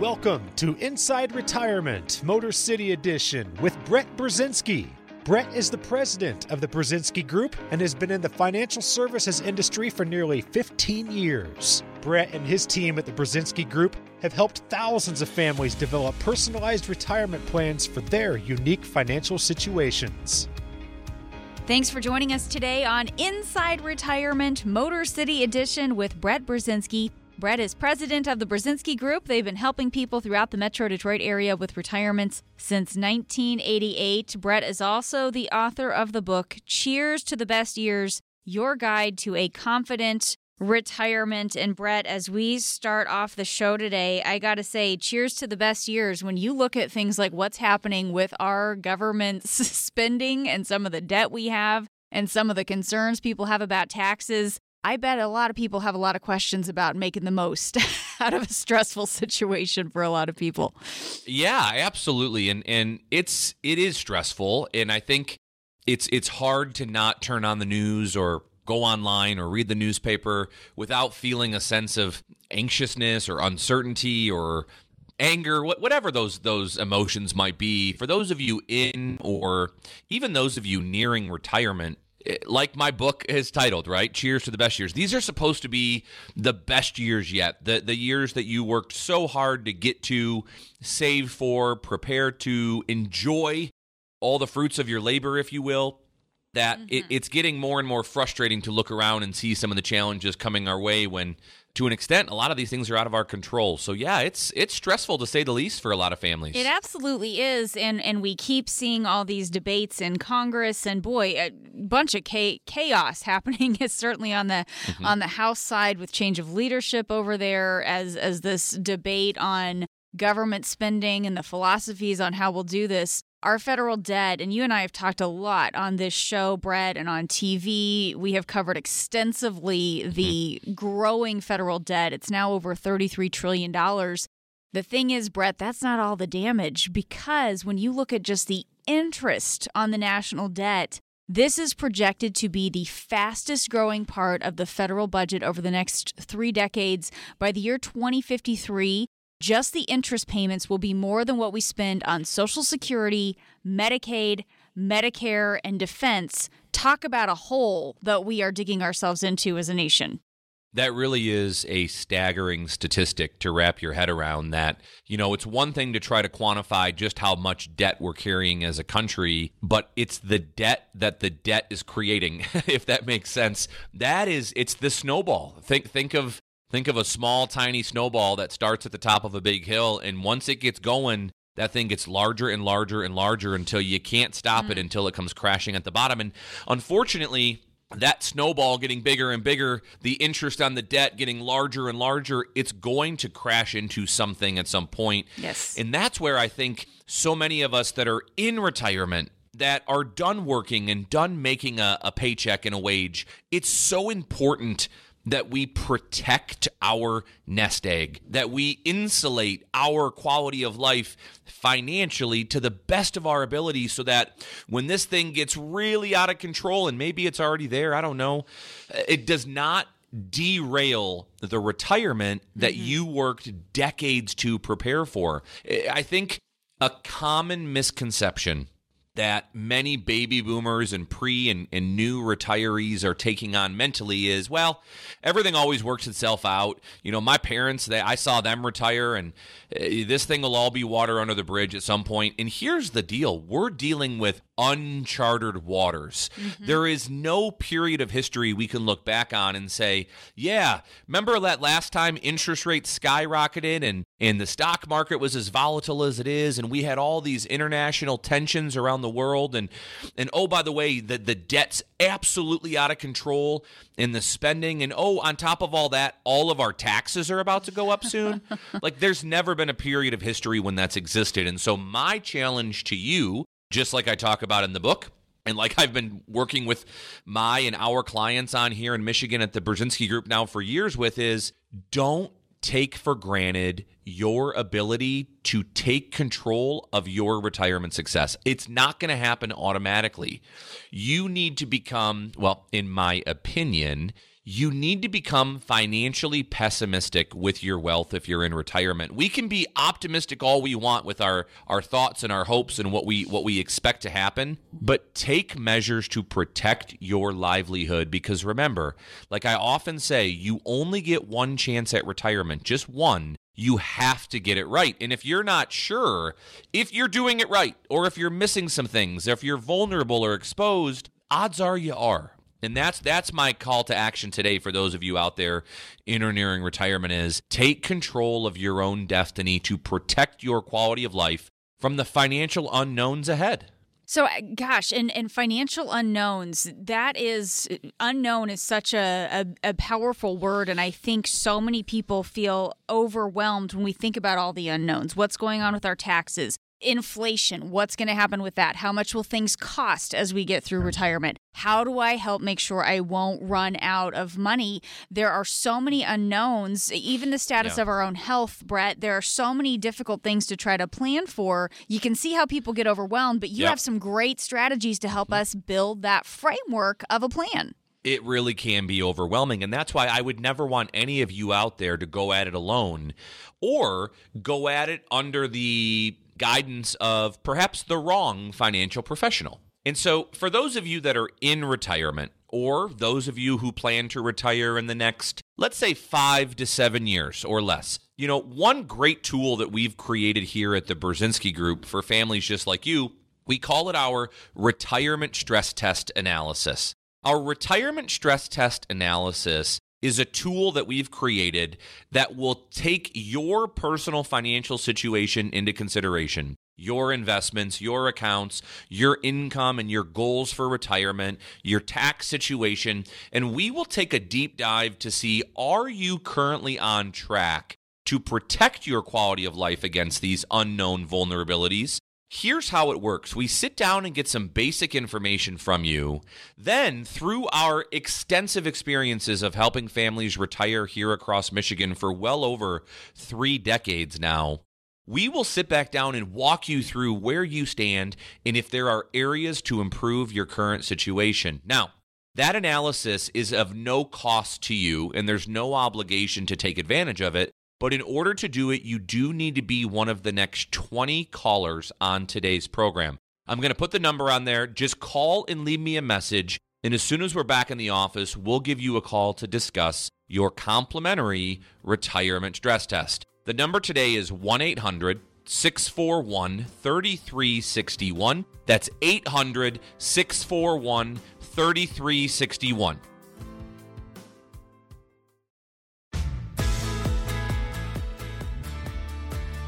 Welcome to Inside Retirement, Motor City Edition with Brett Brzezinski. Brett is the president of the Brzezinski Group and has been in the financial services industry for nearly 15 years. Brett and his team at the Brzezinski Group have helped thousands of families develop personalized retirement plans for their unique financial situations. Thanks for joining us today on Inside Retirement Motor City Edition with Brett Brzezinski. Brett is president of the Brzezinski Group. They've been helping people throughout the Metro Detroit area with retirements since 1988. Brett is also the author of the book Cheers to the Best Years Your Guide to a Confident Retirement. And Brett, as we start off the show today, I got to say, cheers to the best years. When you look at things like what's happening with our government's spending and some of the debt we have and some of the concerns people have about taxes, I bet a lot of people have a lot of questions about making the most out of a stressful situation for a lot of people. Yeah, absolutely. And and it's it is stressful and I think it's it's hard to not turn on the news or go online or read the newspaper without feeling a sense of anxiousness or uncertainty or anger whatever those those emotions might be for those of you in or even those of you nearing retirement like my book is titled, right? Cheers to the best years. These are supposed to be the best years yet. The the years that you worked so hard to get to, save for, prepare to enjoy all the fruits of your labor, if you will. That mm-hmm. it, it's getting more and more frustrating to look around and see some of the challenges coming our way when to an extent, a lot of these things are out of our control. So yeah, it's it's stressful to say the least for a lot of families. It absolutely is, and and we keep seeing all these debates in Congress, and boy, a bunch of chaos happening is certainly on the mm-hmm. on the House side with change of leadership over there as as this debate on government spending and the philosophies on how we'll do this our federal debt, and you and I have talked a lot on this show, Brett, and on TV. We have covered extensively the mm-hmm. growing federal debt. It's now over $33 trillion. The thing is, Brett, that's not all the damage because when you look at just the interest on the national debt, this is projected to be the fastest growing part of the federal budget over the next three decades. By the year 2053, just the interest payments will be more than what we spend on Social Security, Medicaid, Medicare, and defense. Talk about a hole that we are digging ourselves into as a nation. That really is a staggering statistic to wrap your head around. That, you know, it's one thing to try to quantify just how much debt we're carrying as a country, but it's the debt that the debt is creating, if that makes sense. That is, it's the snowball. Think, think of Think of a small, tiny snowball that starts at the top of a big hill, and once it gets going, that thing gets larger and larger and larger until you can't stop mm. it until it comes crashing at the bottom. And unfortunately, that snowball getting bigger and bigger, the interest on the debt getting larger and larger, it's going to crash into something at some point. Yes. And that's where I think so many of us that are in retirement that are done working and done making a, a paycheck and a wage, it's so important that we protect our nest egg, that we insulate our quality of life financially to the best of our ability so that when this thing gets really out of control, and maybe it's already there, I don't know, it does not derail the retirement that mm-hmm. you worked decades to prepare for. I think a common misconception that many baby boomers and pre and, and new retirees are taking on mentally is well everything always works itself out you know my parents they i saw them retire and uh, this thing will all be water under the bridge at some point and here's the deal we're dealing with uncharted waters. Mm-hmm. There is no period of history we can look back on and say, yeah, remember that last time interest rates skyrocketed and, and the stock market was as volatile as it is, and we had all these international tensions around the world, and and oh, by the way, the, the debt's absolutely out of control and the spending, and oh, on top of all that, all of our taxes are about to go up soon. like there's never been a period of history when that's existed. And so my challenge to you just like I talk about in the book. And like I've been working with my and our clients on here in Michigan at the Brzezinski Group now for years with is don't take for granted your ability to take control of your retirement success. It's not going to happen automatically. You need to become, well, in my opinion, you need to become financially pessimistic with your wealth if you're in retirement. We can be optimistic all we want with our our thoughts and our hopes and what we what we expect to happen, but take measures to protect your livelihood because remember, like I often say, you only get one chance at retirement, just one. You have to get it right. And if you're not sure if you're doing it right or if you're missing some things, if you're vulnerable or exposed, odds are you are. And that's that's my call to action today for those of you out there in or nearing retirement is take control of your own destiny to protect your quality of life from the financial unknowns ahead. So, uh, gosh, and, and financial unknowns, that is, unknown is such a, a, a, powerful word. And I think so many people feel overwhelmed when we think about all the unknowns. What's going on with our taxes? Inflation what's going to happen with that how much will things cost as we get through retirement how do i help make sure i won't run out of money there are so many unknowns even the status yeah. of our own health brett there are so many difficult things to try to plan for you can see how people get overwhelmed but you yep. have some great strategies to help mm-hmm. us build that framework of a plan it really can be overwhelming. And that's why I would never want any of you out there to go at it alone or go at it under the guidance of perhaps the wrong financial professional. And so, for those of you that are in retirement, or those of you who plan to retire in the next, let's say, five to seven years or less, you know, one great tool that we've created here at the Brzezinski Group for families just like you, we call it our retirement stress test analysis. Our retirement stress test analysis is a tool that we've created that will take your personal financial situation into consideration. Your investments, your accounts, your income, and your goals for retirement, your tax situation. And we will take a deep dive to see are you currently on track to protect your quality of life against these unknown vulnerabilities? Here's how it works. We sit down and get some basic information from you. Then, through our extensive experiences of helping families retire here across Michigan for well over three decades now, we will sit back down and walk you through where you stand and if there are areas to improve your current situation. Now, that analysis is of no cost to you, and there's no obligation to take advantage of it. But in order to do it, you do need to be one of the next 20 callers on today's program. I'm going to put the number on there. Just call and leave me a message. And as soon as we're back in the office, we'll give you a call to discuss your complimentary retirement stress test. The number today is 1 800 641 3361. That's 800 641 3361.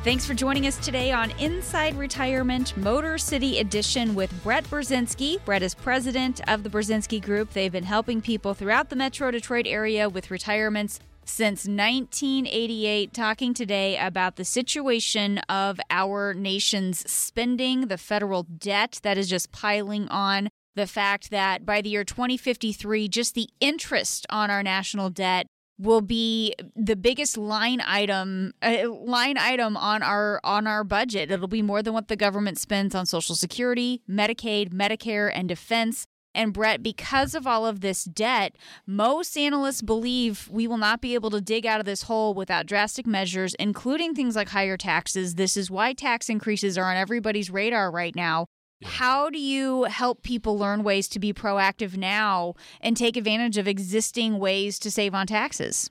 Thanks for joining us today on Inside Retirement Motor City Edition with Brett Brzezinski. Brett is president of the Brzezinski Group. They've been helping people throughout the Metro Detroit area with retirements since 1988, talking today about the situation of our nation's spending, the federal debt that is just piling on, the fact that by the year 2053, just the interest on our national debt will be the biggest line item uh, line item on our on our budget. It'll be more than what the government spends on Social Security, Medicaid, Medicare, and defense. And Brett, because of all of this debt, most analysts believe we will not be able to dig out of this hole without drastic measures, including things like higher taxes. This is why tax increases are on everybody's radar right now. How do you help people learn ways to be proactive now and take advantage of existing ways to save on taxes?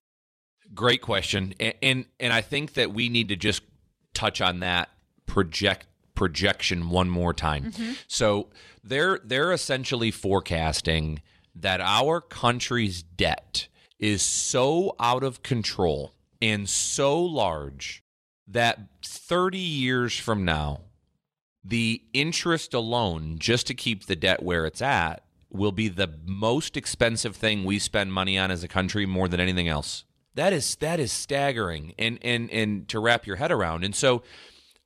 Great question. And and, and I think that we need to just touch on that project projection one more time. Mm-hmm. So they're they're essentially forecasting that our country's debt is so out of control and so large that 30 years from now the interest alone, just to keep the debt where it's at, will be the most expensive thing we spend money on as a country more than anything else. That is that is staggering and and and to wrap your head around. And so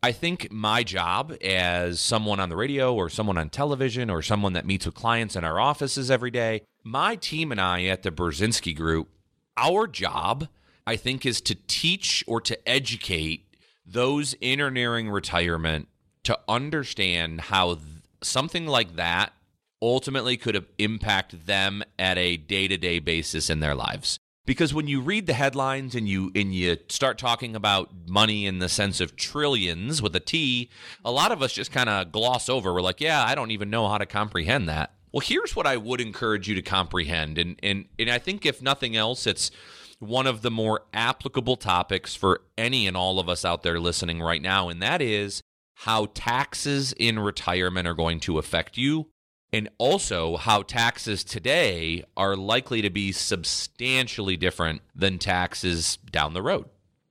I think my job as someone on the radio or someone on television or someone that meets with clients in our offices every day, my team and I at the Brzezinski Group, our job, I think, is to teach or to educate those nearing retirement to understand how th- something like that ultimately could impact them at a day-to-day basis in their lives. Because when you read the headlines and you and you start talking about money in the sense of trillions with a T, a lot of us just kind of gloss over. We're like, "Yeah, I don't even know how to comprehend that." Well, here's what I would encourage you to comprehend and and and I think if nothing else it's one of the more applicable topics for any and all of us out there listening right now, and that is how taxes in retirement are going to affect you, and also how taxes today are likely to be substantially different than taxes down the road.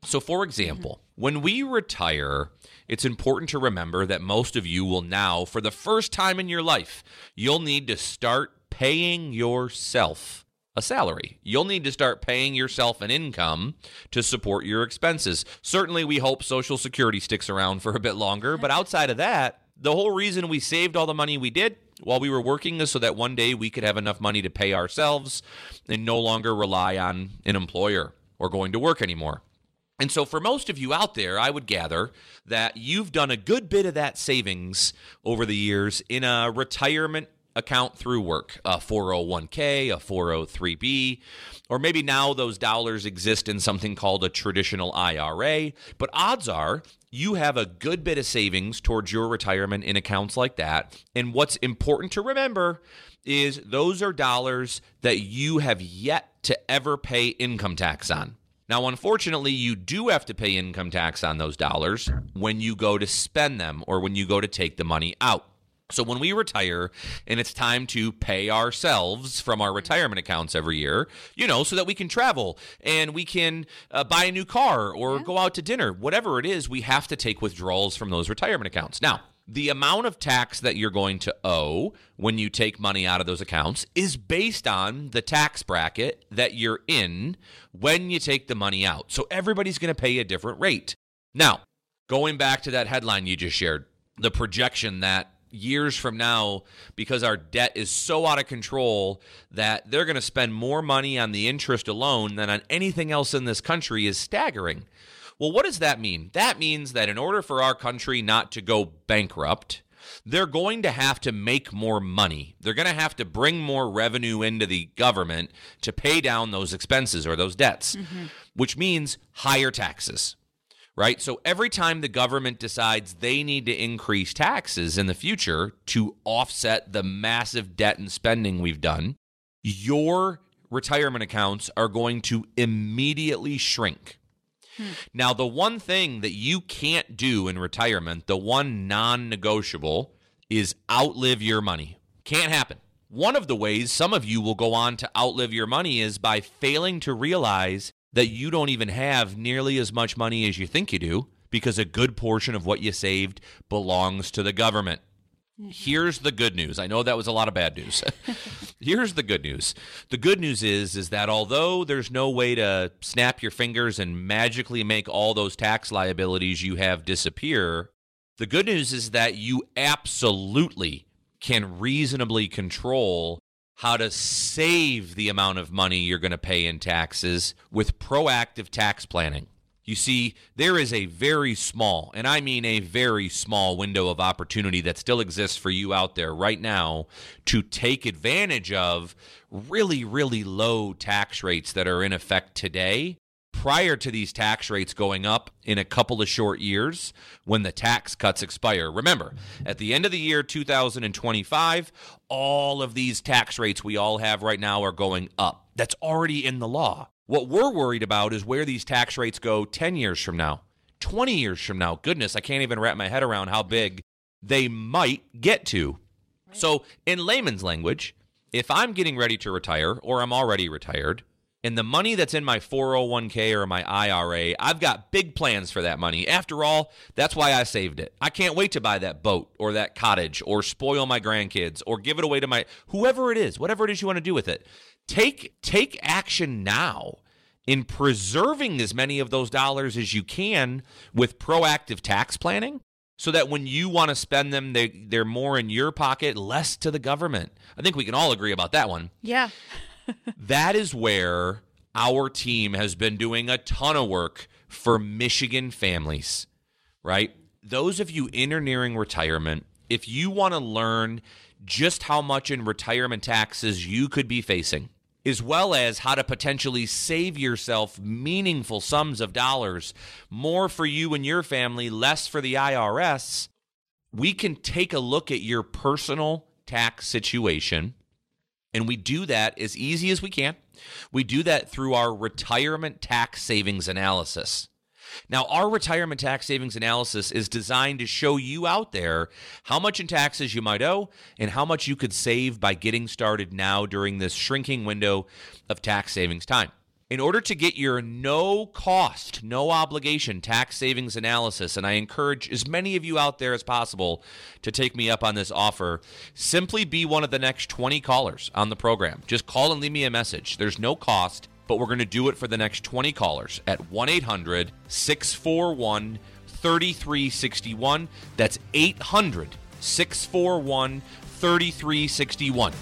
So, for example, mm-hmm. when we retire, it's important to remember that most of you will now, for the first time in your life, you'll need to start paying yourself a salary. You'll need to start paying yourself an income to support your expenses. Certainly, we hope Social Security sticks around for a bit longer, but outside of that, the whole reason we saved all the money we did while we were working is so that one day we could have enough money to pay ourselves and no longer rely on an employer or going to work anymore. And so, for most of you out there, I would gather that you've done a good bit of that savings over the years in a retirement account through work, a 401k, a 403b, or maybe now those dollars exist in something called a traditional IRA. But odds are you have a good bit of savings towards your retirement in accounts like that. And what's important to remember is those are dollars that you have yet to ever pay income tax on. Now, unfortunately, you do have to pay income tax on those dollars when you go to spend them or when you go to take the money out. So when we retire and it's time to pay ourselves from our retirement accounts every year, you know, so that we can travel and we can uh, buy a new car or yeah. go out to dinner, whatever it is, we have to take withdrawals from those retirement accounts. Now, the amount of tax that you're going to owe when you take money out of those accounts is based on the tax bracket that you're in when you take the money out. So everybody's going to pay a different rate. Now, going back to that headline you just shared, the projection that years from now because our debt is so out of control that they're going to spend more money on the interest alone than on anything else in this country is staggering. Well, what does that mean? That means that in order for our country not to go bankrupt, they're going to have to make more money. They're going to have to bring more revenue into the government to pay down those expenses or those debts, mm-hmm. which means higher taxes right? So every time the government decides they need to increase taxes in the future to offset the massive debt and spending we've done, your retirement accounts are going to immediately shrink. Hmm. Now, the one thing that you can't do in retirement, the one non negotiable, is outlive your money. Can't happen. One of the ways some of you will go on to outlive your money is by failing to realize that you don't even have nearly as much money as you think you do because a good portion of what you saved belongs to the government. Mm-hmm. Here's the good news. I know that was a lot of bad news. Here's the good news. The good news is is that although there's no way to snap your fingers and magically make all those tax liabilities you have disappear, the good news is that you absolutely can reasonably control how to save the amount of money you're going to pay in taxes with proactive tax planning. You see, there is a very small, and I mean a very small window of opportunity that still exists for you out there right now to take advantage of really, really low tax rates that are in effect today prior to these tax rates going up in a couple of short years when the tax cuts expire. Remember, at the end of the year 2025, all of these tax rates we all have right now are going up. That's already in the law. What we're worried about is where these tax rates go 10 years from now, 20 years from now. Goodness, I can't even wrap my head around how big they might get to. So, in layman's language, if I'm getting ready to retire or I'm already retired, and the money that's in my 401k or my IRA, I've got big plans for that money. After all, that's why I saved it. I can't wait to buy that boat or that cottage or spoil my grandkids or give it away to my whoever it is, whatever it is you want to do with it. Take take action now in preserving as many of those dollars as you can with proactive tax planning so that when you want to spend them they they're more in your pocket, less to the government. I think we can all agree about that one. Yeah that is where our team has been doing a ton of work for Michigan families, right? Those of you in or nearing retirement, if you want to learn just how much in retirement taxes you could be facing, as well as how to potentially save yourself meaningful sums of dollars, more for you and your family, less for the IRS, we can take a look at your personal tax situation. And we do that as easy as we can. We do that through our retirement tax savings analysis. Now, our retirement tax savings analysis is designed to show you out there how much in taxes you might owe and how much you could save by getting started now during this shrinking window of tax savings time. In order to get your no cost, no obligation tax savings analysis, and I encourage as many of you out there as possible to take me up on this offer, simply be one of the next 20 callers on the program. Just call and leave me a message. There's no cost but we're going to do it for the next 20 callers at 1 800 641 3361. That's 800 641 3361.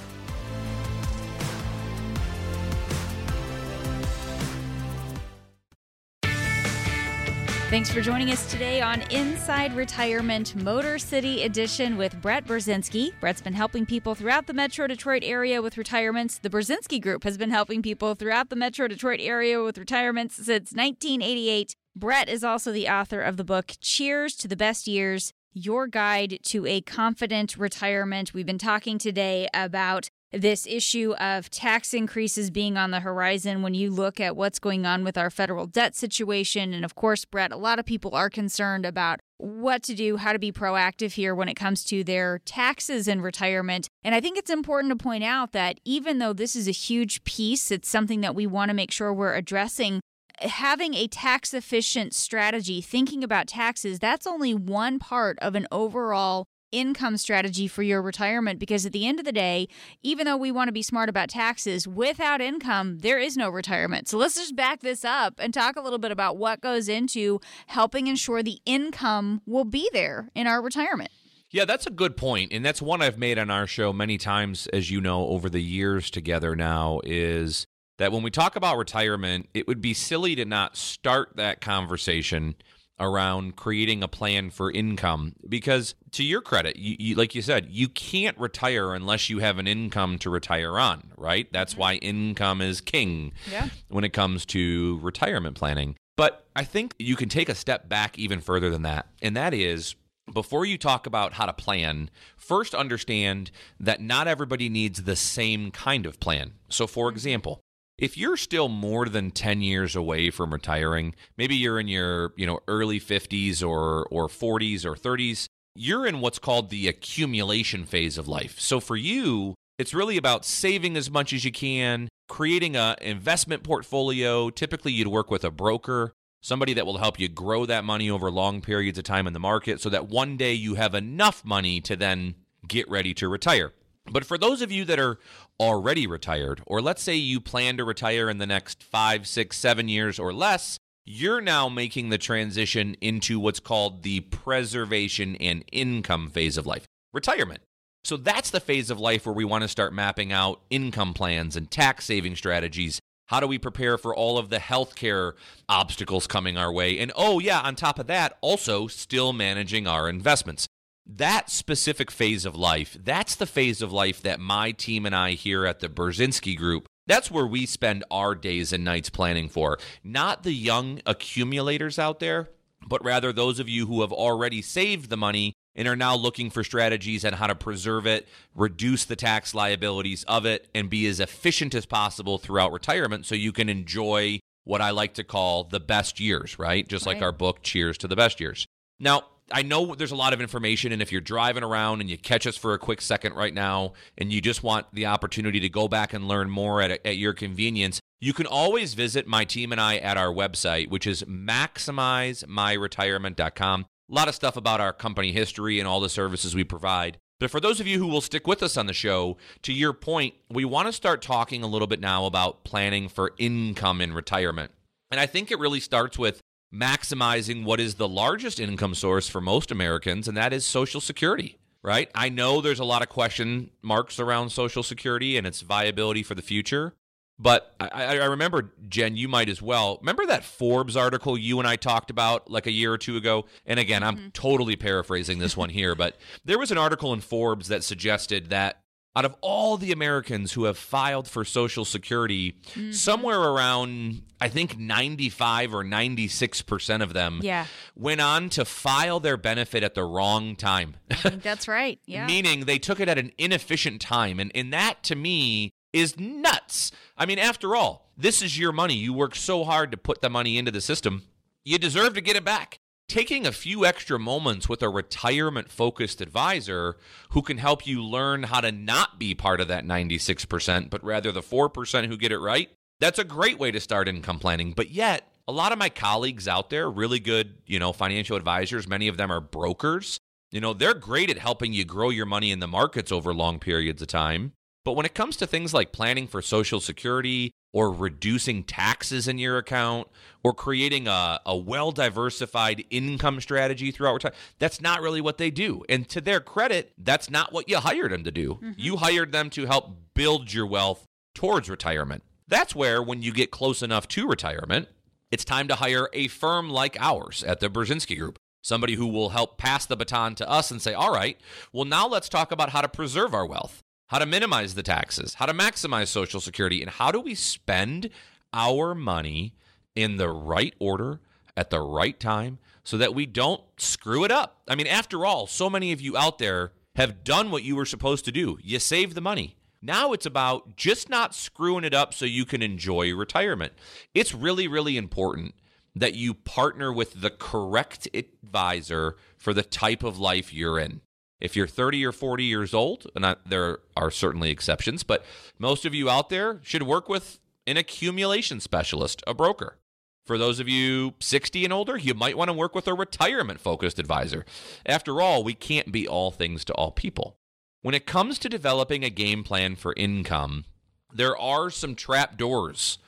Thanks for joining us today on Inside Retirement Motor City Edition with Brett Brzezinski. Brett's been helping people throughout the Metro Detroit area with retirements. The Brzezinski Group has been helping people throughout the Metro Detroit area with retirements since 1988. Brett is also the author of the book Cheers to the Best Years Your Guide to a Confident Retirement. We've been talking today about this issue of tax increases being on the horizon when you look at what's going on with our federal debt situation. And of course, Brett, a lot of people are concerned about what to do, how to be proactive here when it comes to their taxes and retirement. And I think it's important to point out that even though this is a huge piece, it's something that we want to make sure we're addressing. Having a tax efficient strategy, thinking about taxes, that's only one part of an overall income strategy for your retirement because at the end of the day, even though we want to be smart about taxes, without income, there is no retirement. So let's just back this up and talk a little bit about what goes into helping ensure the income will be there in our retirement. Yeah, that's a good point, and that's one I've made on our show many times as you know over the years together now is that when we talk about retirement, it would be silly to not start that conversation around creating a plan for income because to your credit you, you, like you said you can't retire unless you have an income to retire on right that's mm-hmm. why income is king yeah. when it comes to retirement planning but i think you can take a step back even further than that and that is before you talk about how to plan, first understand that not everybody needs the same kind of plan. So, for mm-hmm. example, if you're still more than 10 years away from retiring, maybe you're in your, you know, early 50s or or 40s or 30s, you're in what's called the accumulation phase of life. So for you, it's really about saving as much as you can, creating a investment portfolio. Typically you'd work with a broker, somebody that will help you grow that money over long periods of time in the market so that one day you have enough money to then get ready to retire. But for those of you that are already retired, or let's say you plan to retire in the next five, six, seven years or less, you're now making the transition into what's called the preservation and income phase of life, retirement. So that's the phase of life where we want to start mapping out income plans and tax saving strategies. How do we prepare for all of the healthcare obstacles coming our way? And oh, yeah, on top of that, also still managing our investments that specific phase of life, that's the phase of life that my team and I here at the Brzezinski Group, that's where we spend our days and nights planning for. Not the young accumulators out there, but rather those of you who have already saved the money and are now looking for strategies on how to preserve it, reduce the tax liabilities of it, and be as efficient as possible throughout retirement so you can enjoy what I like to call the best years, right? Just right. like our book, Cheers to the Best Years. Now, I know there's a lot of information, and if you're driving around and you catch us for a quick second right now, and you just want the opportunity to go back and learn more at, at your convenience, you can always visit my team and I at our website, which is maximizemyretirement.com. A lot of stuff about our company history and all the services we provide. But for those of you who will stick with us on the show, to your point, we want to start talking a little bit now about planning for income in retirement. And I think it really starts with maximizing what is the largest income source for most Americans, and that is Social Security, right? I know there's a lot of question marks around Social Security and its viability for the future. But I, I, remember, Jen, you might as well. Remember that Forbes article you and I talked about like a year or two ago? And again, I'm mm-hmm. totally paraphrasing this one here, but there was an article in Forbes that suggested that out of all the Americans who have filed for Social Security, mm-hmm. somewhere around, I think, 95 or 96% of them yeah. went on to file their benefit at the wrong time. that's right. Yeah. Meaning they took it at an inefficient time. And, and that, to me, is nuts. I mean, after all, this is your money. You work so hard to put the money into the system. You deserve to get it back. Taking a few extra moments with a retirement focused advisor who can help you learn how to not be part of that 96%, but rather the 4% who get it right, that's a great way to start income planning. But yet, a lot of my colleagues out there, really good, you know, financial advisors, many of them are brokers. You know, they're great at helping you grow your money in the markets over long periods of time. But when it comes to things like planning for Social Security or reducing taxes in your account or creating a, a well diversified income strategy throughout time, that's not really what they do. And to their credit, that's not what you hired them to do. Mm-hmm. You hired them to help build your wealth towards retirement. That's where, when you get close enough to retirement, it's time to hire a firm like ours at the Brzezinski Group. Somebody who will help pass the baton to us and say, all right, well, now let's talk about how to preserve our wealth how to minimize the taxes, how to maximize Social Security, and how do we spend our money in the right order at the right time so that we don't screw it up. I mean, after all, so many of you out there have done what you were supposed to do. You saved the money. Now it's about just not screwing it up so you can enjoy retirement. It's really, really important that you partner with the correct advisor for the type of life you're in. If you're 30 or 40 years old, and I, there are certainly exceptions, but most of you out there should work with an accumulation specialist, a broker. For those of you 60 and older, you might want to work with a retirement focused advisor. After all, we can't be all things to all people. When it comes to developing a game plan for income, there are some trap doors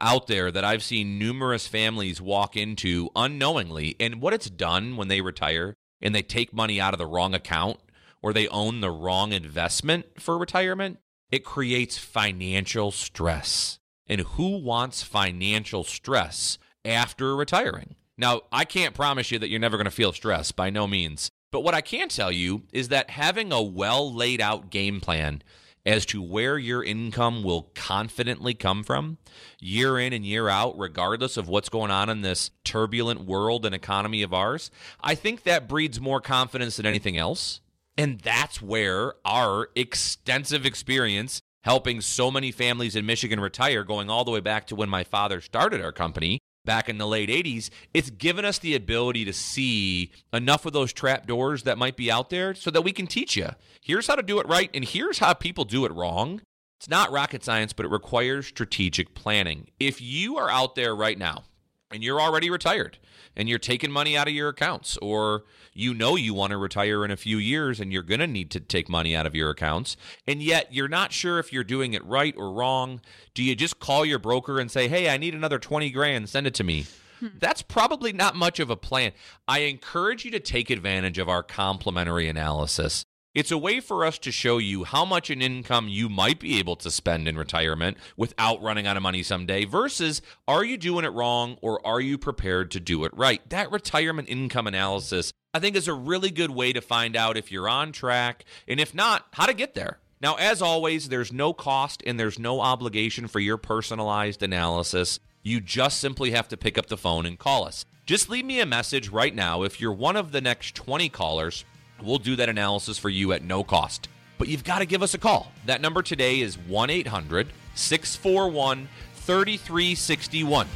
out there that I've seen numerous families walk into unknowingly. And what it's done when they retire and they take money out of the wrong account or they own the wrong investment for retirement, it creates financial stress. And who wants financial stress after retiring? Now, I can't promise you that you're never going to feel stress by no means. But what I can tell you is that having a well laid out game plan as to where your income will confidently come from year in and year out, regardless of what's going on in this turbulent world and economy of ours, I think that breeds more confidence than anything else. And that's where our extensive experience helping so many families in Michigan retire, going all the way back to when my father started our company, back in the late 80s, it's given us the ability to see enough of those trap doors that might be out there so that we can teach you. Here's how to do it right, and here's how people do it wrong. It's not rocket science, but it requires strategic planning. If you are out there right now and you're already retired and you're taking money out of your accounts, or you know you want to retire in a few years and you're going to need to take money out of your accounts, and yet you're not sure if you're doing it right or wrong, do you just call your broker and say, hey, I need another 20 grand, send it to me? Hmm. That's probably not much of a plan. I encourage you to take advantage of our complimentary analysis. It's a way for us to show you how much an income you might be able to spend in retirement without running out of money someday versus are you doing it wrong or are you prepared to do it right? That retirement income analysis, I think, is a really good way to find out if you're on track and if not, how to get there. Now, as always, there's no cost and there's no obligation for your personalized analysis. You just simply have to pick up the phone and call us. Just leave me a message right now if you're one of the next 20 callers We'll do that analysis for you at no cost. But you've got to give us a call. That number today is 1 800 641 3361.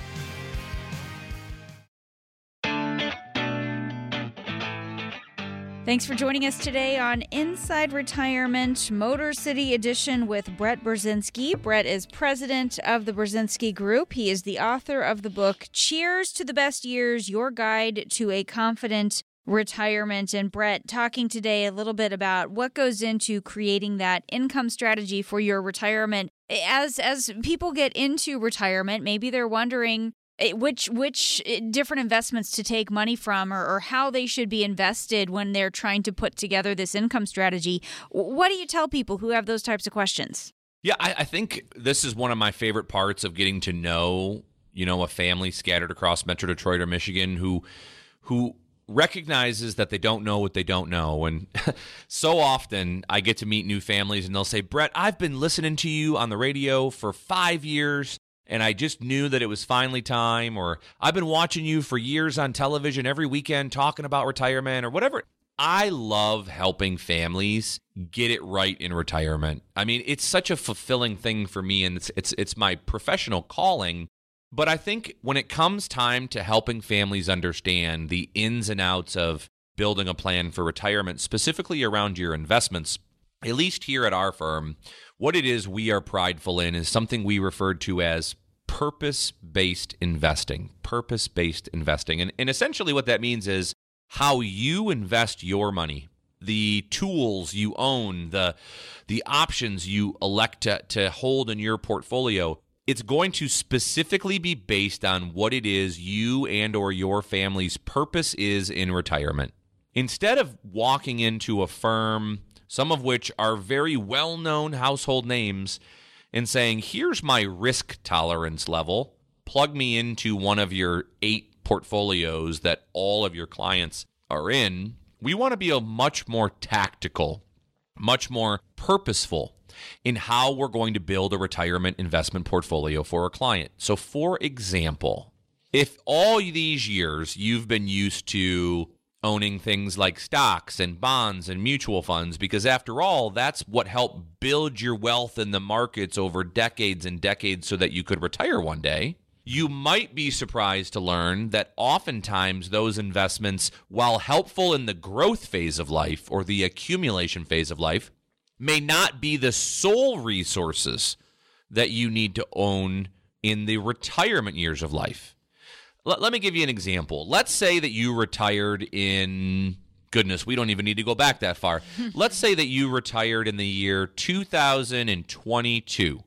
Thanks for joining us today on Inside Retirement Motor City Edition with Brett Brzezinski. Brett is president of the Brzezinski Group. He is the author of the book Cheers to the Best Years Your Guide to a Confident retirement. And Brett, talking today a little bit about what goes into creating that income strategy for your retirement. As as people get into retirement, maybe they're wondering eh, which which eh, different investments to take money from or, or how they should be invested when they're trying to put together this income strategy. What do you tell people who have those types of questions? Yeah, I, I think this is one of my favorite parts of getting to know, you know, a family scattered across Metro Detroit or Michigan who who recognizes that they don't know what they don't know. And so often I get to meet new families and they'll say, Brett, I've been listening to you on the radio for five years and I just knew that it was finally time. Or I've been watching you for years on television every weekend talking about retirement or whatever. I love helping families get it right in retirement. I mean, it's such a fulfilling thing for me and it's it's it's my professional calling but I think when it comes time to helping families understand the ins and outs of building a plan for retirement, specifically around your investments, at least here at our firm, what it is we are prideful in is something we refer to as purpose based investing. Purpose based investing. And, and essentially, what that means is how you invest your money the tools you own, the the options you elect to, to hold in your portfolio it's going to specifically be based on what it is you and or your family's purpose is in retirement. Instead of walking into a firm, some of which are very well-known household names, and saying, "Here's my risk tolerance level. Plug me into one of your 8 portfolios that all of your clients are in." We want to be a much more tactical, much more purposeful in how we're going to build a retirement investment portfolio for a client. So, for example, if all these years you've been used to owning things like stocks and bonds and mutual funds, because after all, that's what helped build your wealth in the markets over decades and decades so that you could retire one day. You might be surprised to learn that oftentimes those investments, while helpful in the growth phase of life or the accumulation phase of life, may not be the sole resources that you need to own in the retirement years of life. Let, let me give you an example. Let's say that you retired in goodness, we don't even need to go back that far. Let's say that you retired in the year 2022.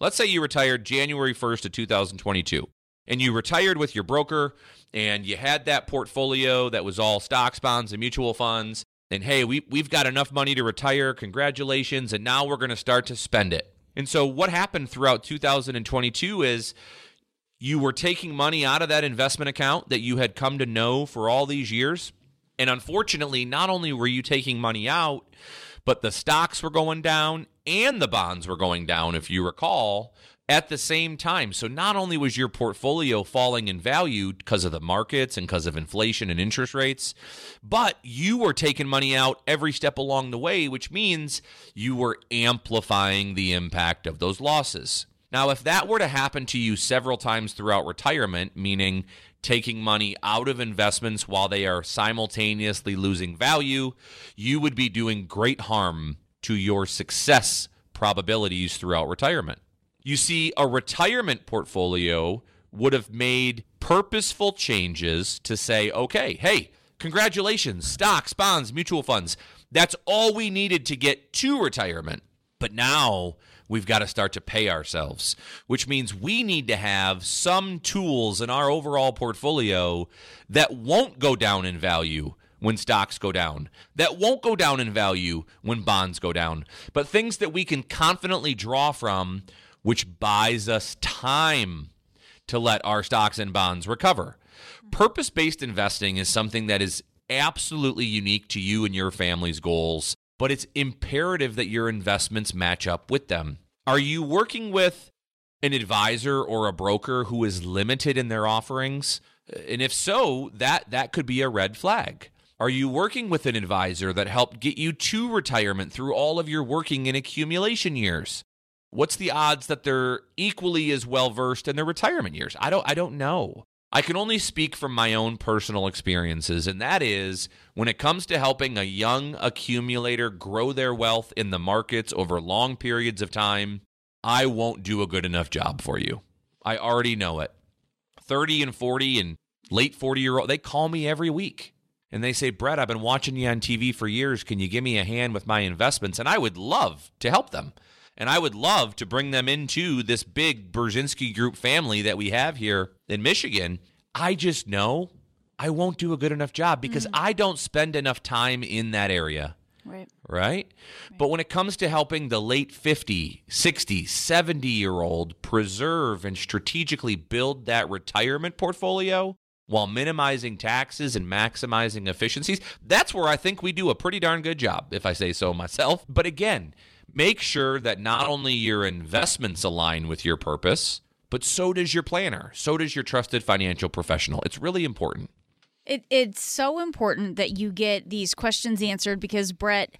Let's say you retired January 1st of 2022 and you retired with your broker and you had that portfolio that was all stocks, bonds, and mutual funds and hey, we, we've got enough money to retire. Congratulations. And now we're going to start to spend it. And so, what happened throughout 2022 is you were taking money out of that investment account that you had come to know for all these years. And unfortunately, not only were you taking money out, but the stocks were going down and the bonds were going down, if you recall at the same time. So not only was your portfolio falling in value because of the markets and because of inflation and interest rates, but you were taking money out every step along the way, which means you were amplifying the impact of those losses. Now, if that were to happen to you several times throughout retirement, meaning taking money out of investments while they are simultaneously losing value, you would be doing great harm to your success probabilities throughout retirement. You see, a retirement portfolio would have made purposeful changes to say, okay, hey, congratulations, stocks, bonds, mutual funds. That's all we needed to get to retirement. But now we've got to start to pay ourselves, which means we need to have some tools in our overall portfolio that won't go down in value when stocks go down, that won't go down in value when bonds go down, but things that we can confidently draw from which buys us time to let our stocks and bonds recover. Purpose based investing is something that is absolutely unique to you and your family's goals, but it's imperative that your investments match up with them. Are you working with an advisor or a broker who is limited in their offerings? And if so, that that could be a red flag. Are you working with an advisor that helped get you to retirement through all of your working and accumulation years? What's the odds that they're equally as well versed in their retirement years? I don't I don't know. I can only speak from my own personal experiences, and that is when it comes to helping a young accumulator grow their wealth in the markets over long periods of time, I won't do a good enough job for you. I already know it. 30 and 40 and late 40 year old, they call me every week and they say, Brett, I've been watching you on TV for years. Can you give me a hand with my investments? And I would love to help them. And I would love to bring them into this big Brzezinski group family that we have here in Michigan. I just know I won't do a good enough job because mm-hmm. I don't spend enough time in that area. Right. right? But when it comes to helping the late 50, 60, 70 year old preserve and strategically build that retirement portfolio while minimizing taxes and maximizing efficiencies, that's where I think we do a pretty darn good job, if I say so myself. But again, make sure that not only your investments align with your purpose, but so does your planner, so does your trusted financial professional. It's really important. It, it's so important that you get these questions answered because, Brett,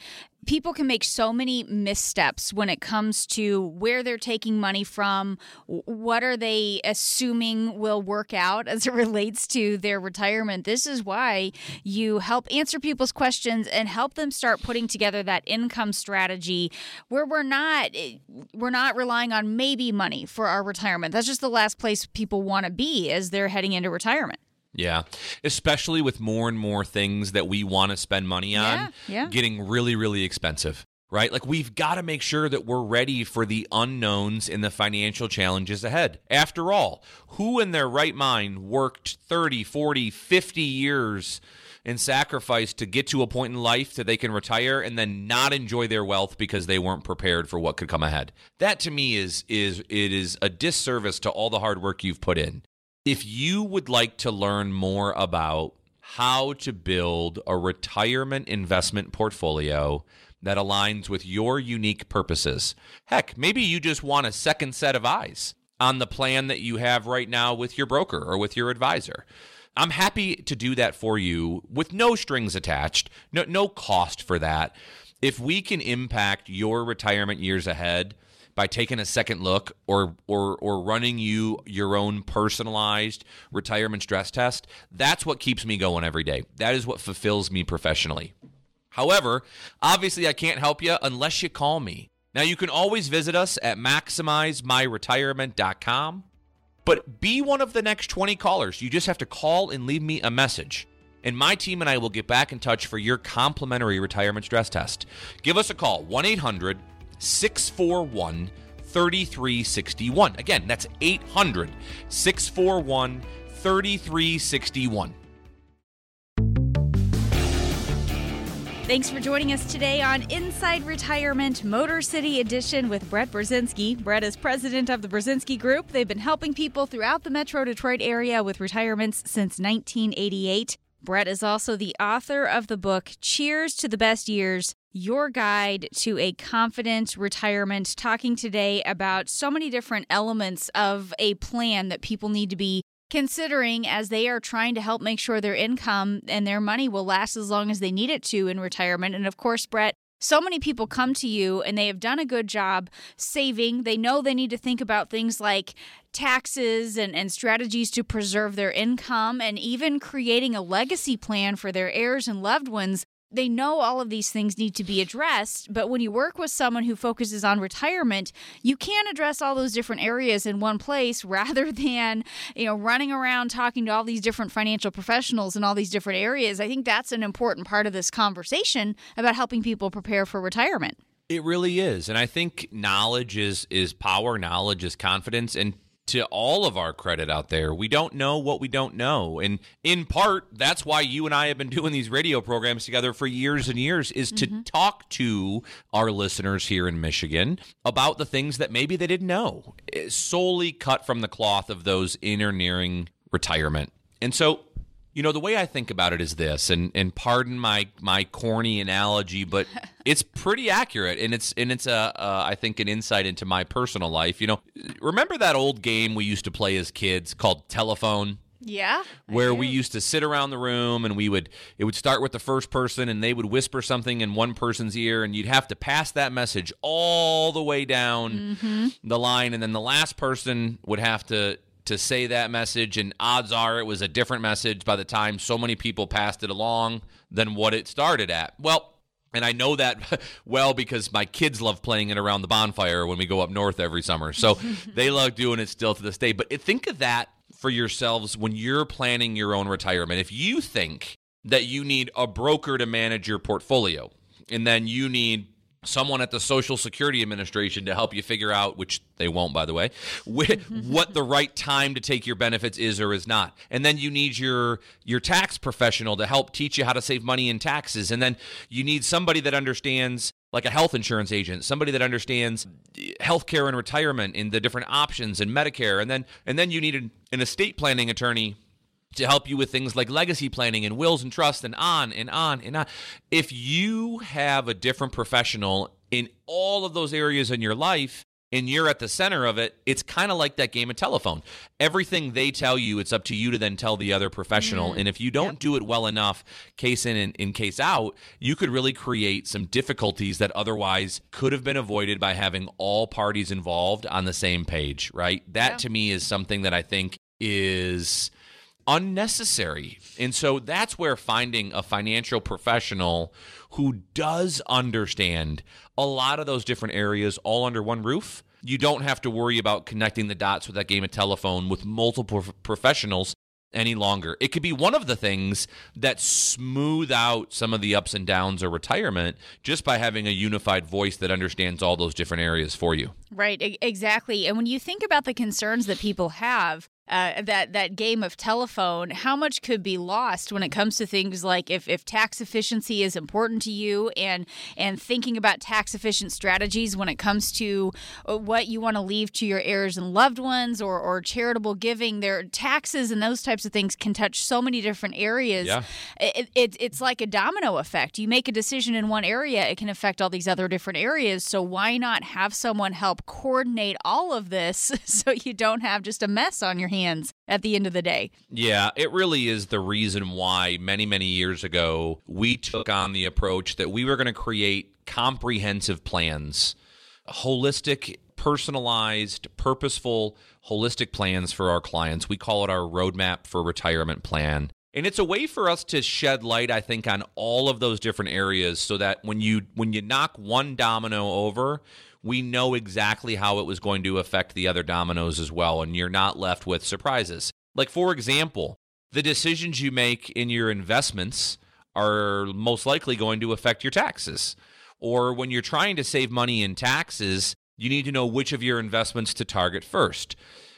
people can make so many missteps when it comes to where they're taking money from, what are they assuming will work out as it relates to their retirement. This is why you help answer people's questions and help them start putting together that income strategy where we're not eh, we're not relying on maybe money for our retirement. That's just the last place people want to be as they're heading into retirement. Yeah, especially with more and more things that we want to spend money on Yeah, yeah. getting really, really expensive, right? Like we've got to make sure that we're ready for the unknowns and the financial challenges ahead. After all, who in their right mind worked 30, 40, 50 years and sacrificed to get to a point in life that they can retire and then not enjoy their wealth because they weren't prepared for what could come ahead? That to me is is it is a disservice to all the hard work you've put in. If you would like to learn more about how to build a retirement investment portfolio that aligns with your unique purposes, heck, maybe you just want a second set of eyes on the plan that you have right now with your broker or with your advisor. I'm happy to do that for you with no strings attached, no, no cost for that. If we can impact your retirement years ahead, by taking a second look or or or running you your own personalized retirement stress test, that's what keeps me going every day. That is what fulfills me professionally. However, obviously I can't help you unless you call me. Now you can always visit us at maximizemyretirement.com, but be one of the next 20 callers. You just have to call and leave me a message. And my team and I will get back in touch for your complimentary retirement stress test. Give us a call, 1 800 641 3361. Again, that's 800 641 3361. Thanks for joining us today on Inside Retirement Motor City Edition with Brett Brzezinski. Brett is president of the Brzezinski Group. They've been helping people throughout the Metro Detroit area with retirements since 1988. Brett is also the author of the book Cheers to the Best Years Your Guide to a Confident Retirement, talking today about so many different elements of a plan that people need to be considering as they are trying to help make sure their income and their money will last as long as they need it to in retirement. And of course, Brett, so many people come to you and they have done a good job saving. They know they need to think about things like taxes and, and strategies to preserve their income and even creating a legacy plan for their heirs and loved ones. They know all of these things need to be addressed, but when you work with someone who focuses on retirement, you can address all those different areas in one place rather than, you know, running around talking to all these different financial professionals in all these different areas. I think that's an important part of this conversation about helping people prepare for retirement. It really is. And I think knowledge is is power, knowledge is confidence and to all of our credit out there, we don't know what we don't know. And in part, that's why you and I have been doing these radio programs together for years and years is to talk to our listeners here in Michigan about the things that maybe they didn't know, eh, solely cut from the cloth of those in or nearing retirement. And so you know, the way I think about it is this, and, and pardon my my corny analogy, but it's pretty accurate, and it's and it's a uh, I think an insight into my personal life. You know, remember that old game we used to play as kids called telephone, Yeah. where we used to sit around the room and we would it would start with the first person and they would whisper something in one person's ear and you'd have to pass that message all the way down the line, and then the last person would have to to say that message and odds are it was a different message by the time so many people passed it along than what it started at. Well, and I know that well because my kids love playing it around the bonfire when we go up north every summer. So they love doing it still to this day. But think of that for yourselves when you're planning your own retirement. If you think that you need a broker to manage your portfolio and then you need someone at the Social Security Administration to help you figure out, which they won't, by the way, what the right time to take your benefits is or is not. And then you need your your tax professional to help teach you how to save money in taxes. And then you need somebody that understands like a health insurance agent, somebody that understands healthcare and retirement and the different options and Medicare. And then and then you need an, an estate planning attorney to help you with things like legacy planning and wills and trust and on and on and on. If you have a different professional in all of those areas in your life and you're at the center of it, it's kind of like that game of telephone. Everything they tell you, it's up to you to then tell the other professional. Mm. And if you don't yep. do it well enough, case in and in case out, you could really create some difficulties that otherwise could have been avoided by having all parties involved on the same page, right? That yeah. to me is something that I think is unnecessary. And so that's where finding a financial professional who does understand a lot of those different areas all under one roof. You don't have to worry about connecting the dots with that game of telephone with multiple professionals any longer. It could be one of the things that smooth out some of the ups and downs of retirement just by having a unified voice that understands all those different areas for you. Right, exactly. And when you think about the concerns that people have, uh, that that game of telephone, how much could be lost when it comes to things like if, if tax efficiency is important to you and and thinking about tax efficient strategies when it comes to uh, what you want to leave to your heirs and loved ones or, or charitable giving, their taxes and those types of things can touch so many different areas. Yeah. It, it, it's like a domino effect. You make a decision in one area, it can affect all these other different areas. So why not have someone help coordinate all of this so you don't have just a mess on your hands at the end of the day. Yeah, it really is the reason why many, many years ago we took on the approach that we were going to create comprehensive plans, holistic, personalized, purposeful, holistic plans for our clients. We call it our roadmap for retirement plan. And it's a way for us to shed light, I think, on all of those different areas so that when you when you knock one domino over, we know exactly how it was going to affect the other dominoes as well, and you're not left with surprises. Like, for example, the decisions you make in your investments are most likely going to affect your taxes. Or when you're trying to save money in taxes, you need to know which of your investments to target first.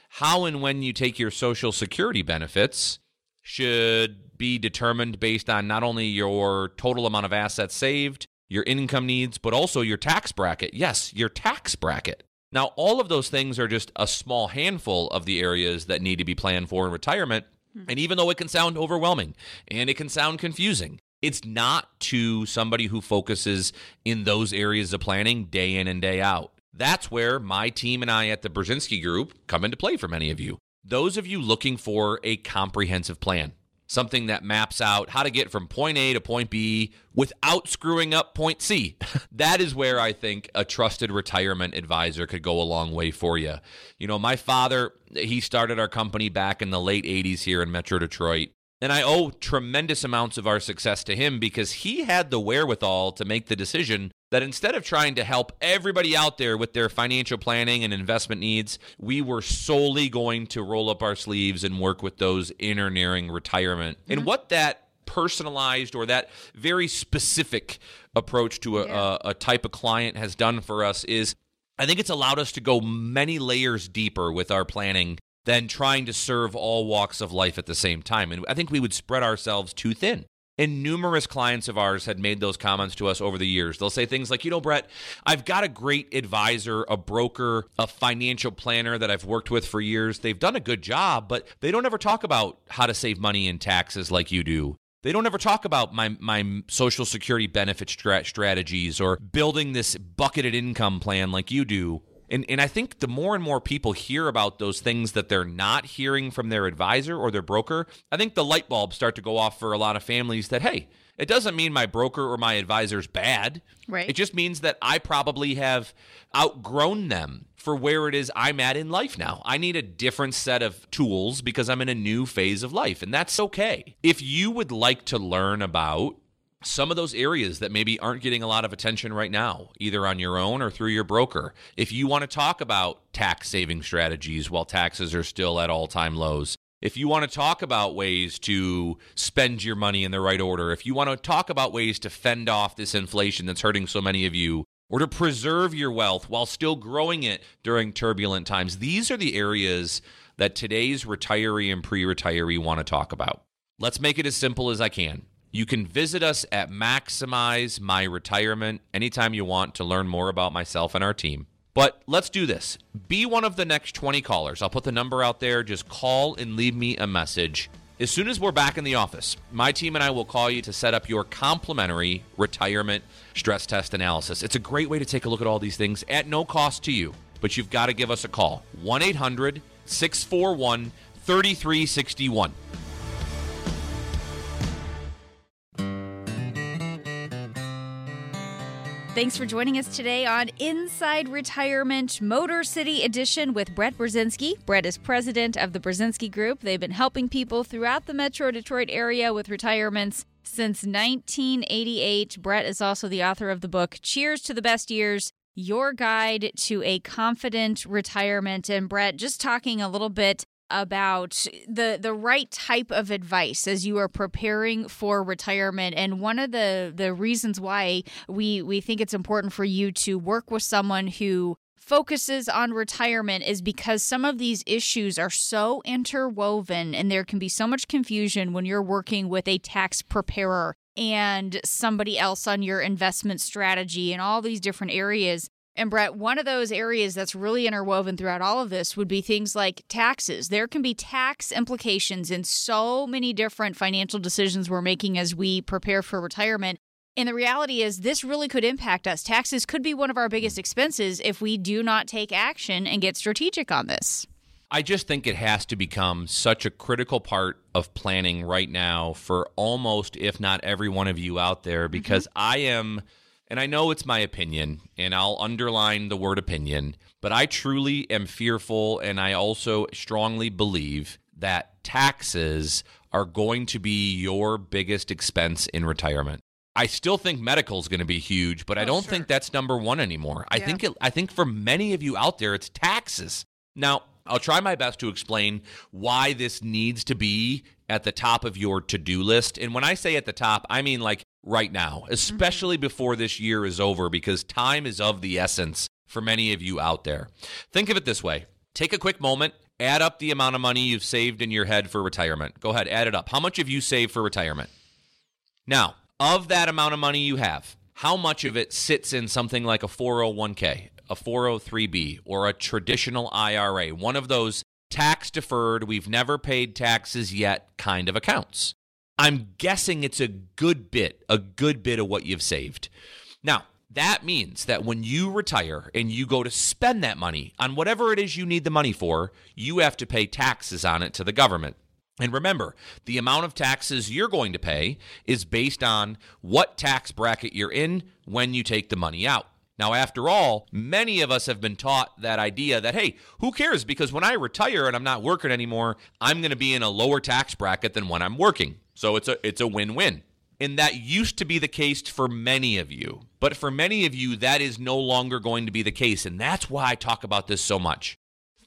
How and when you take your Social Security benefits should be determined based on not only your total amount of assets saved, your income needs, but also your tax bracket. Yes, your tax bracket. Now, all of those things are just a small handful of the areas that need to be planned for in retirement. Mm-hmm. And even though it can sound overwhelming and it can sound confusing, it's not to somebody who focuses in those areas of planning day in and day out. That's where my team and I at the Brzezinski Group come into play for many of you. Those of you looking for a comprehensive plan something that maps out how to get from point A to point B without screwing up point C. that is where I think a trusted retirement advisor could go a long way for you. You know, my father, he started our company back in the late 80s here in Metro Detroit. And I owe tremendous amounts of our success to him because he had the wherewithal to make the decision that instead of trying to help everybody out there with their financial planning and investment needs, we were solely going to roll up our sleeves and work with those in or nearing retirement. Mm-hmm. And what that personalized or that very specific approach to a, yeah. a, a type of client has done for us is I think it's allowed us to go many layers deeper with our planning than trying to serve all walks of life at the same time. And I think we would spread ourselves too thin. And numerous clients of ours had made those comments to us over the years. They'll say things like, you know, Brett, I've got a great advisor, a broker, a financial planner that I've worked with for years. They've done a good job, but they don't ever talk about how to save money in taxes like you do. They don't ever talk about my my social security benefit strategies or building this bucketed income plan like you do. And and I think the more and more people hear about those things that they're not hearing from their advisor or their broker, I think the light bulbs start to go off for a lot of families that hey, it doesn't mean my broker or my advisor is bad. Right. It just means that I probably have outgrown them for where it is I'm at in life now. I need a different set of tools because I'm in a new phase of life, and that's okay. If you would like to learn about some of those areas that maybe aren't getting a lot of attention right now, either on your own or through your broker. If you want to talk about tax saving strategies while taxes are still at all time lows, if you want to talk about ways to spend your money in the right order, if you want to talk about ways to fend off this inflation that's hurting so many of you, or to preserve your wealth while still growing it during turbulent times. These are the areas that today's retiree and pre retiree want to talk about. Let's make it as simple as I can. You can visit us at Maximize My Retirement anytime you want to learn more about myself and our team. But let's do this. Be one of the next 20 callers. I'll put the number out there. Just call and leave me a message. As soon as we're back in the office, my team and I will call you to set up your complimentary retirement stress test analysis. It's a great way to take a look at all these things at no cost to you, but you've got to give us a call 1 800 641 3361. Thanks for joining us today on Inside Retirement Motor City Edition with Brett Brzezinski. Brett is president of the Brzezinski Group. They've been helping people throughout the metro Detroit area with retirements since 1988. Brett is also the author of the book Cheers to the Best Years Your Guide to a Confident Retirement. And Brett, just talking a little bit about the the right type of advice as you are preparing for retirement. And one of the the reasons why we we think it's important for you to work with someone who focuses on retirement is because some of these issues are so interwoven and there can be so much confusion when you're working with a tax preparer and somebody else on your investment strategy and all these different areas and Brett, one of those areas that's really interwoven throughout all of this would be things like taxes. There can be tax implications in so many different financial decisions we're making as we prepare for retirement. And the reality is, this really could impact us. Taxes could be one of our biggest expenses if we do not take action and get strategic on this. I just think it has to become such a critical part of planning right now for almost, if not every one of you out there, because mm-hmm. I am and I know it's my opinion, and I'll underline the word opinion, but I truly am fearful, and I also strongly believe that taxes are going to be your biggest expense in retirement. I still think medical is going to be huge, but oh, I don't sure. think that's number one anymore. Yeah. I think it, I think for many of you out there, it's taxes. Now, I'll try my best to explain why this needs to be at the top of your to do list. And when I say at the top, I mean like right now, mm-hmm. especially mm-hmm. before this year is over, because time is of the essence for many of you out there. Think of it this way take a quick moment, add up the amount of money you've saved in your head for retirement. Go ahead, add it up. How much have you saved for retirement? Now, of that amount of money you have, how much of it sits in something like a 401k, a 403b, or a traditional IRA, one of those tax deferred, we've never paid taxes yet kind of accounts. I'm guessing it's a good bit, a good bit of what you've saved. Now, that means that when you retire and you go to spend that money on whatever it is you need the money for, you have to pay taxes on it to the government. And remember, the amount of taxes you're going to pay is based on what tax bracket you're in when you take the money out. Now, after all, many of us have been taught that idea that, hey, who cares? Because when I retire and I'm not working anymore, I'm going to be in a lower tax bracket than when I'm working. So it's a, it's a win win. And that used to be the case for many of you. But for many of you, that is no longer going to be the case. And that's why I talk about this so much.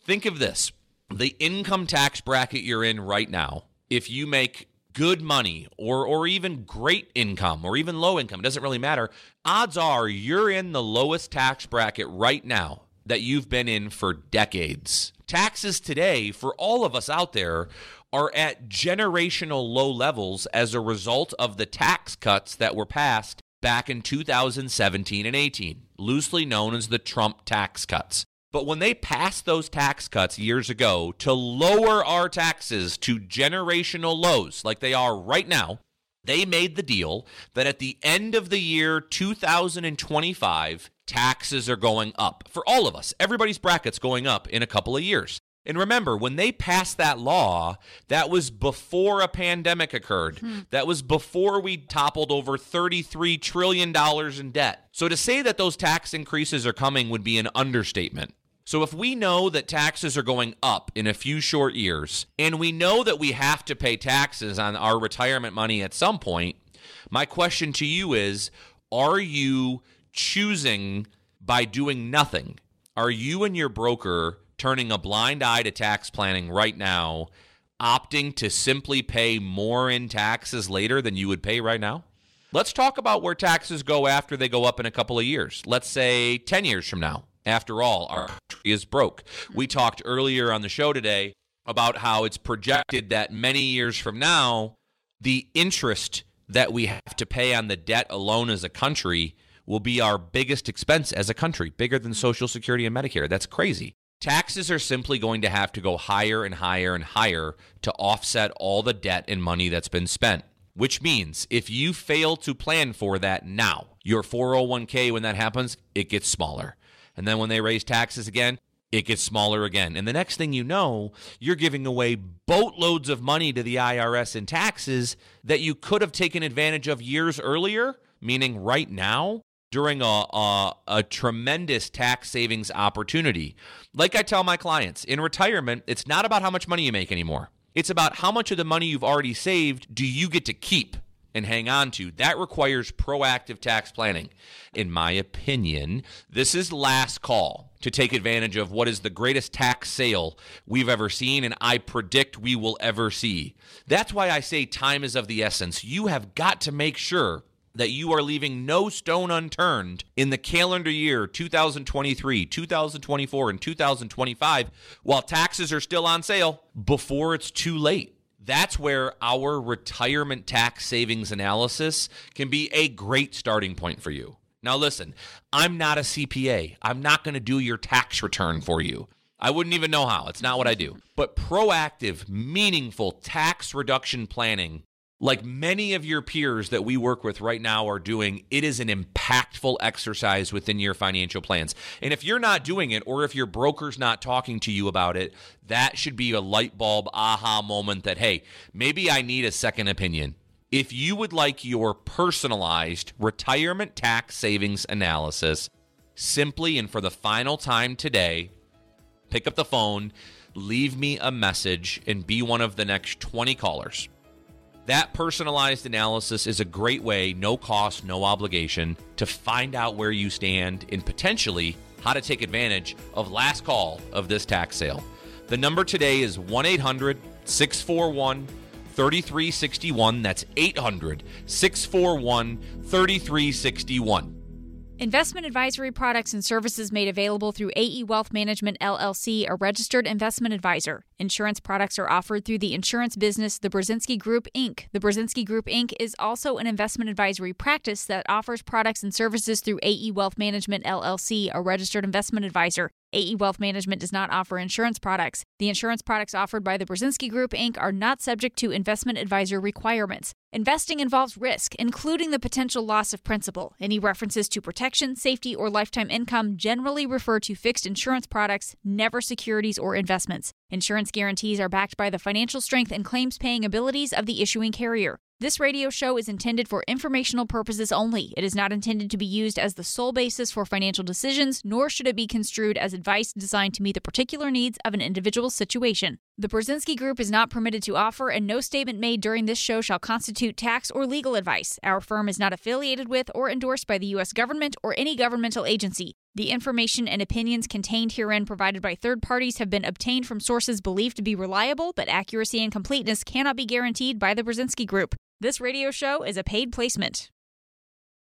Think of this the income tax bracket you're in right now, if you make good money or or even great income or even low income, it doesn't really matter. Odds are you're in the lowest tax bracket right now that you've been in for decades. Taxes today for all of us out there are at generational low levels as a result of the tax cuts that were passed back in 2017 and 18, loosely known as the Trump tax cuts. But when they passed those tax cuts years ago to lower our taxes to generational lows like they are right now, they made the deal that at the end of the year 2025, taxes are going up for all of us. Everybody's bracket's going up in a couple of years. And remember, when they passed that law, that was before a pandemic occurred. Hmm. That was before we toppled over $33 trillion in debt. So to say that those tax increases are coming would be an understatement. So if we know that taxes are going up in a few short years, and we know that we have to pay taxes on our retirement money at some point, my question to you is are you choosing by doing nothing? Are you and your broker turning a blind eye to tax planning right now, opting to simply pay more in taxes later than you would pay right now? Let's talk about where taxes go after they go up in a couple of years. Let's say 10 years from now. After all, our country is broke. We talked earlier on the show today about how it's projected that many years from now, the interest that we have to pay on the debt alone as a country will be our biggest expense as a country, bigger than Social Security and Medicare. That's crazy. Taxes are simply going to have to go higher and higher and higher to offset all the debt and money that's been spent. Which means if you fail to plan for that now, your 401k, when that happens, it gets smaller. And then when they raise taxes again, it gets smaller again. And the next thing you know, you're giving away boatloads of money to the IRS in taxes that you could have taken advantage of years earlier, meaning right now, during a, a, a, tremendous tax savings opportunity. Like I tell my clients, in retirement, it's not about how much money you make anymore. It's about how much of the money you've already saved do you get to keep and hang on to. That requires proactive tax planning. In my opinion, this is last call to take advantage of what is the greatest tax sale we've ever seen and I predict we will ever see. That's why I say time is of the essence. You have got to make sure that you are leaving no stone unturned in the calendar year 2023, 2024, and 2025 while taxes are still on sale before it's too late. That's where our retirement tax savings analysis can be a great starting point for you. Now, listen, I'm not a CPA. I'm not going to do your tax return for you. I wouldn't even know how. It's not what I do. But proactive, meaningful tax reduction planning like many of your peers that we work with right now are doing, it is an impactful exercise within your financial plans. And if you're not doing it, or if your broker's not talking to you about it, that should be a light bulb aha moment that, hey, maybe I need a second opinion. If you would like your personalized retirement tax savings analysis, simply and for the final time today, pick up the phone, leave me a message, and be one of the next 20 callers. That personalized analysis is a great way, no cost, no obligation, to find out where you stand and potentially how to take advantage of last call of this tax sale. The number today is 1 800 641 3361. That's 800 641 3361. Investment advisory products and services made available through AE Wealth Management LLC, a registered investment advisor. Insurance products are offered through the insurance business The Brzezinski Group, Inc. The Brzezinski Group, Inc. is also an investment advisory practice that offers products and services through AE Wealth Management LLC, a registered investment advisor. AE Wealth Management does not offer insurance products. The insurance products offered by the Brzezinski Group, Inc. are not subject to investment advisor requirements. Investing involves risk, including the potential loss of principal. Any references to protection, safety, or lifetime income generally refer to fixed insurance products, never securities or investments. Insurance guarantees are backed by the financial strength and claims paying abilities of the issuing carrier. This radio show is intended for informational purposes only. It is not intended to be used as the sole basis for financial decisions, nor should it be construed as advice designed to meet the particular needs of an individual situation. The Brzezinski Group is not permitted to offer, and no statement made during this show shall constitute tax or legal advice. Our firm is not affiliated with or endorsed by the U.S. government or any governmental agency. The information and opinions contained herein provided by third parties have been obtained from sources believed to be reliable, but accuracy and completeness cannot be guaranteed by the Brzezinski Group. This radio show is a paid placement.